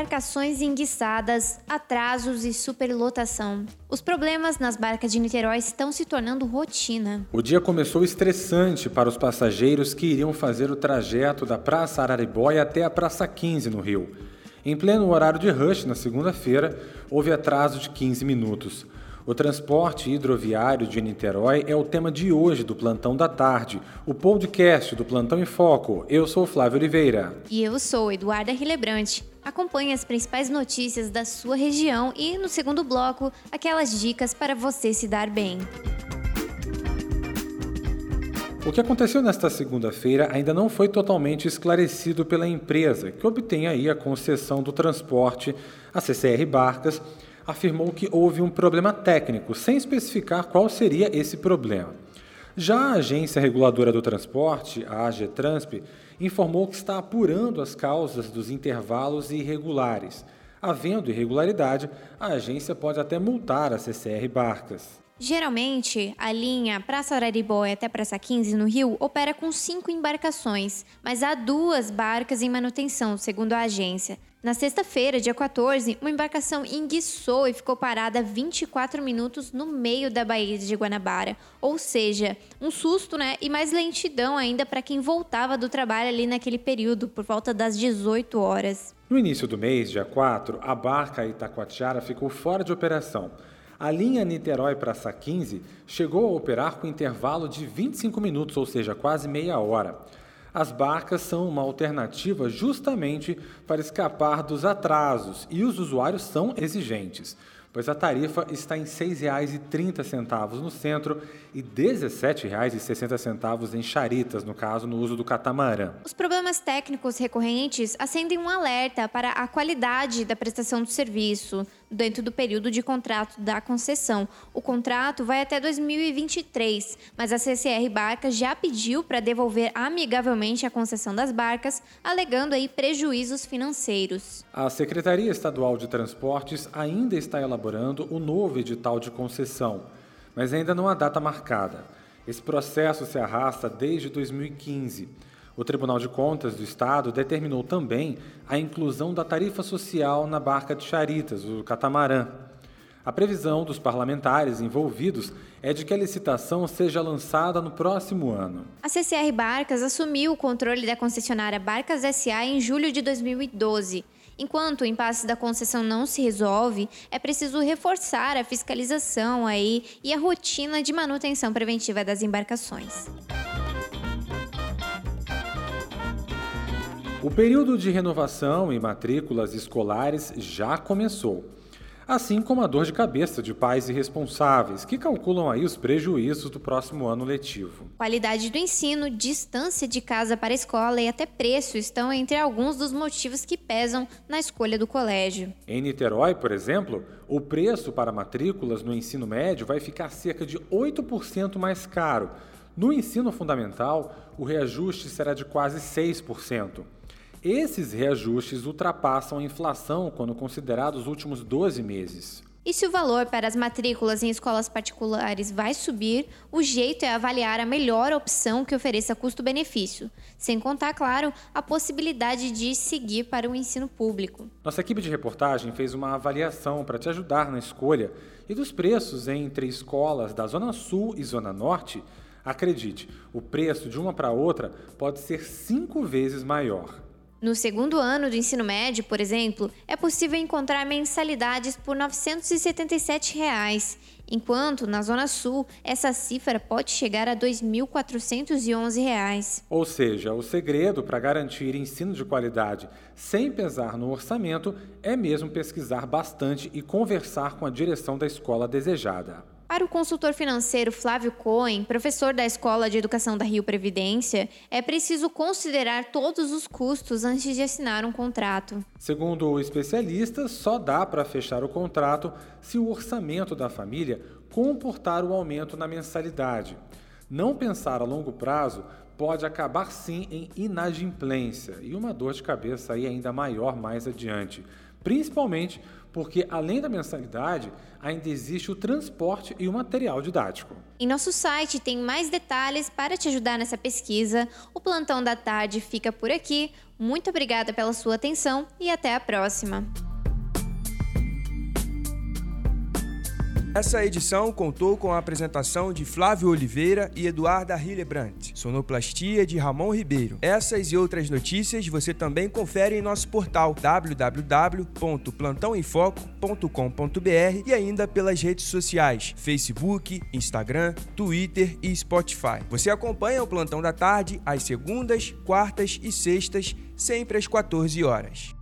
embarcações enguiçadas, atrasos e superlotação. Os problemas nas barcas de Niterói estão se tornando rotina. O dia começou estressante para os passageiros que iriam fazer o trajeto da Praça Araribóia até a Praça 15 no Rio. Em pleno horário de rush, na segunda-feira, houve atraso de 15 minutos. O transporte hidroviário de Niterói é o tema de hoje do Plantão da Tarde, o podcast do Plantão em Foco. Eu sou Flávio Oliveira. E eu sou Eduarda Rilebrante. Acompanhe as principais notícias da sua região e, no segundo bloco, aquelas dicas para você se dar bem. O que aconteceu nesta segunda-feira ainda não foi totalmente esclarecido pela empresa, que obtém aí a concessão do transporte, a CCR Barcas, afirmou que houve um problema técnico, sem especificar qual seria esse problema. Já a Agência Reguladora do Transporte, a AGTRANSP, informou que está apurando as causas dos intervalos irregulares. Havendo irregularidade, a agência pode até multar a CCR Barcas. Geralmente, a linha Praça Araribóia até Praça 15 no Rio opera com cinco embarcações, mas há duas barcas em manutenção, segundo a agência. Na sexta-feira, dia 14, uma embarcação enguiçou e ficou parada 24 minutos no meio da Baía de Guanabara. Ou seja, um susto, né? E mais lentidão ainda para quem voltava do trabalho ali naquele período, por volta das 18 horas. No início do mês, dia 4, a barca Itacoatiara ficou fora de operação. A linha Niterói Praça 15 chegou a operar com intervalo de 25 minutos, ou seja, quase meia hora. As barcas são uma alternativa justamente para escapar dos atrasos e os usuários são exigentes, pois a tarifa está em R$ 6,30 no centro e R$ 17,60 em Charitas, no caso, no uso do catamarã. Os problemas técnicos recorrentes acendem um alerta para a qualidade da prestação do serviço, dentro do período de contrato da concessão. O contrato vai até 2023, mas a CCR Barcas já pediu para devolver amigavelmente a concessão das barcas, alegando aí prejuízos financeiros. A Secretaria Estadual de Transportes ainda está elaborando o novo edital de concessão, mas ainda não há data marcada. Esse processo se arrasta desde 2015. O Tribunal de Contas do Estado determinou também a inclusão da tarifa social na barca de Charitas, o catamarã. A previsão dos parlamentares envolvidos é de que a licitação seja lançada no próximo ano. A CCR Barcas assumiu o controle da concessionária Barcas SA em julho de 2012. Enquanto o impasse da concessão não se resolve, é preciso reforçar a fiscalização aí e a rotina de manutenção preventiva das embarcações. O período de renovação e matrículas escolares já começou, assim como a dor de cabeça de pais irresponsáveis que calculam aí os prejuízos do próximo ano letivo. Qualidade do ensino, distância de casa para a escola e até preço estão entre alguns dos motivos que pesam na escolha do colégio. Em Niterói, por exemplo, o preço para matrículas no ensino médio vai ficar cerca de 8% mais caro. No ensino fundamental, o reajuste será de quase 6%. Esses reajustes ultrapassam a inflação quando considerados os últimos 12 meses. E se o valor para as matrículas em escolas particulares vai subir, o jeito é avaliar a melhor opção que ofereça custo-benefício, sem contar, claro, a possibilidade de seguir para o ensino público. Nossa equipe de reportagem fez uma avaliação para te ajudar na escolha e dos preços entre escolas da Zona Sul e Zona Norte. Acredite, o preço de uma para outra pode ser cinco vezes maior. No segundo ano do ensino médio, por exemplo, é possível encontrar mensalidades por 977 reais, enquanto na Zona Sul essa cifra pode chegar a 2.411 reais. Ou seja, o segredo para garantir ensino de qualidade sem pesar no orçamento é mesmo pesquisar bastante e conversar com a direção da escola desejada. Para o consultor financeiro Flávio Cohen, professor da Escola de Educação da Rio Previdência, é preciso considerar todos os custos antes de assinar um contrato. Segundo o especialista, só dá para fechar o contrato se o orçamento da família comportar o aumento na mensalidade. Não pensar a longo prazo pode acabar sim em inadimplência e uma dor de cabeça aí ainda maior mais adiante. Principalmente porque, além da mensalidade, ainda existe o transporte e o material didático. Em nosso site tem mais detalhes para te ajudar nessa pesquisa. O Plantão da Tarde fica por aqui. Muito obrigada pela sua atenção e até a próxima. Essa edição contou com a apresentação de Flávio Oliveira e Eduarda Hillebrandt, sonoplastia de Ramon Ribeiro. Essas e outras notícias você também confere em nosso portal www.plantãoemfoco.com.br e ainda pelas redes sociais Facebook, Instagram, Twitter e Spotify. Você acompanha o Plantão da Tarde às segundas, quartas e sextas, sempre às 14 horas.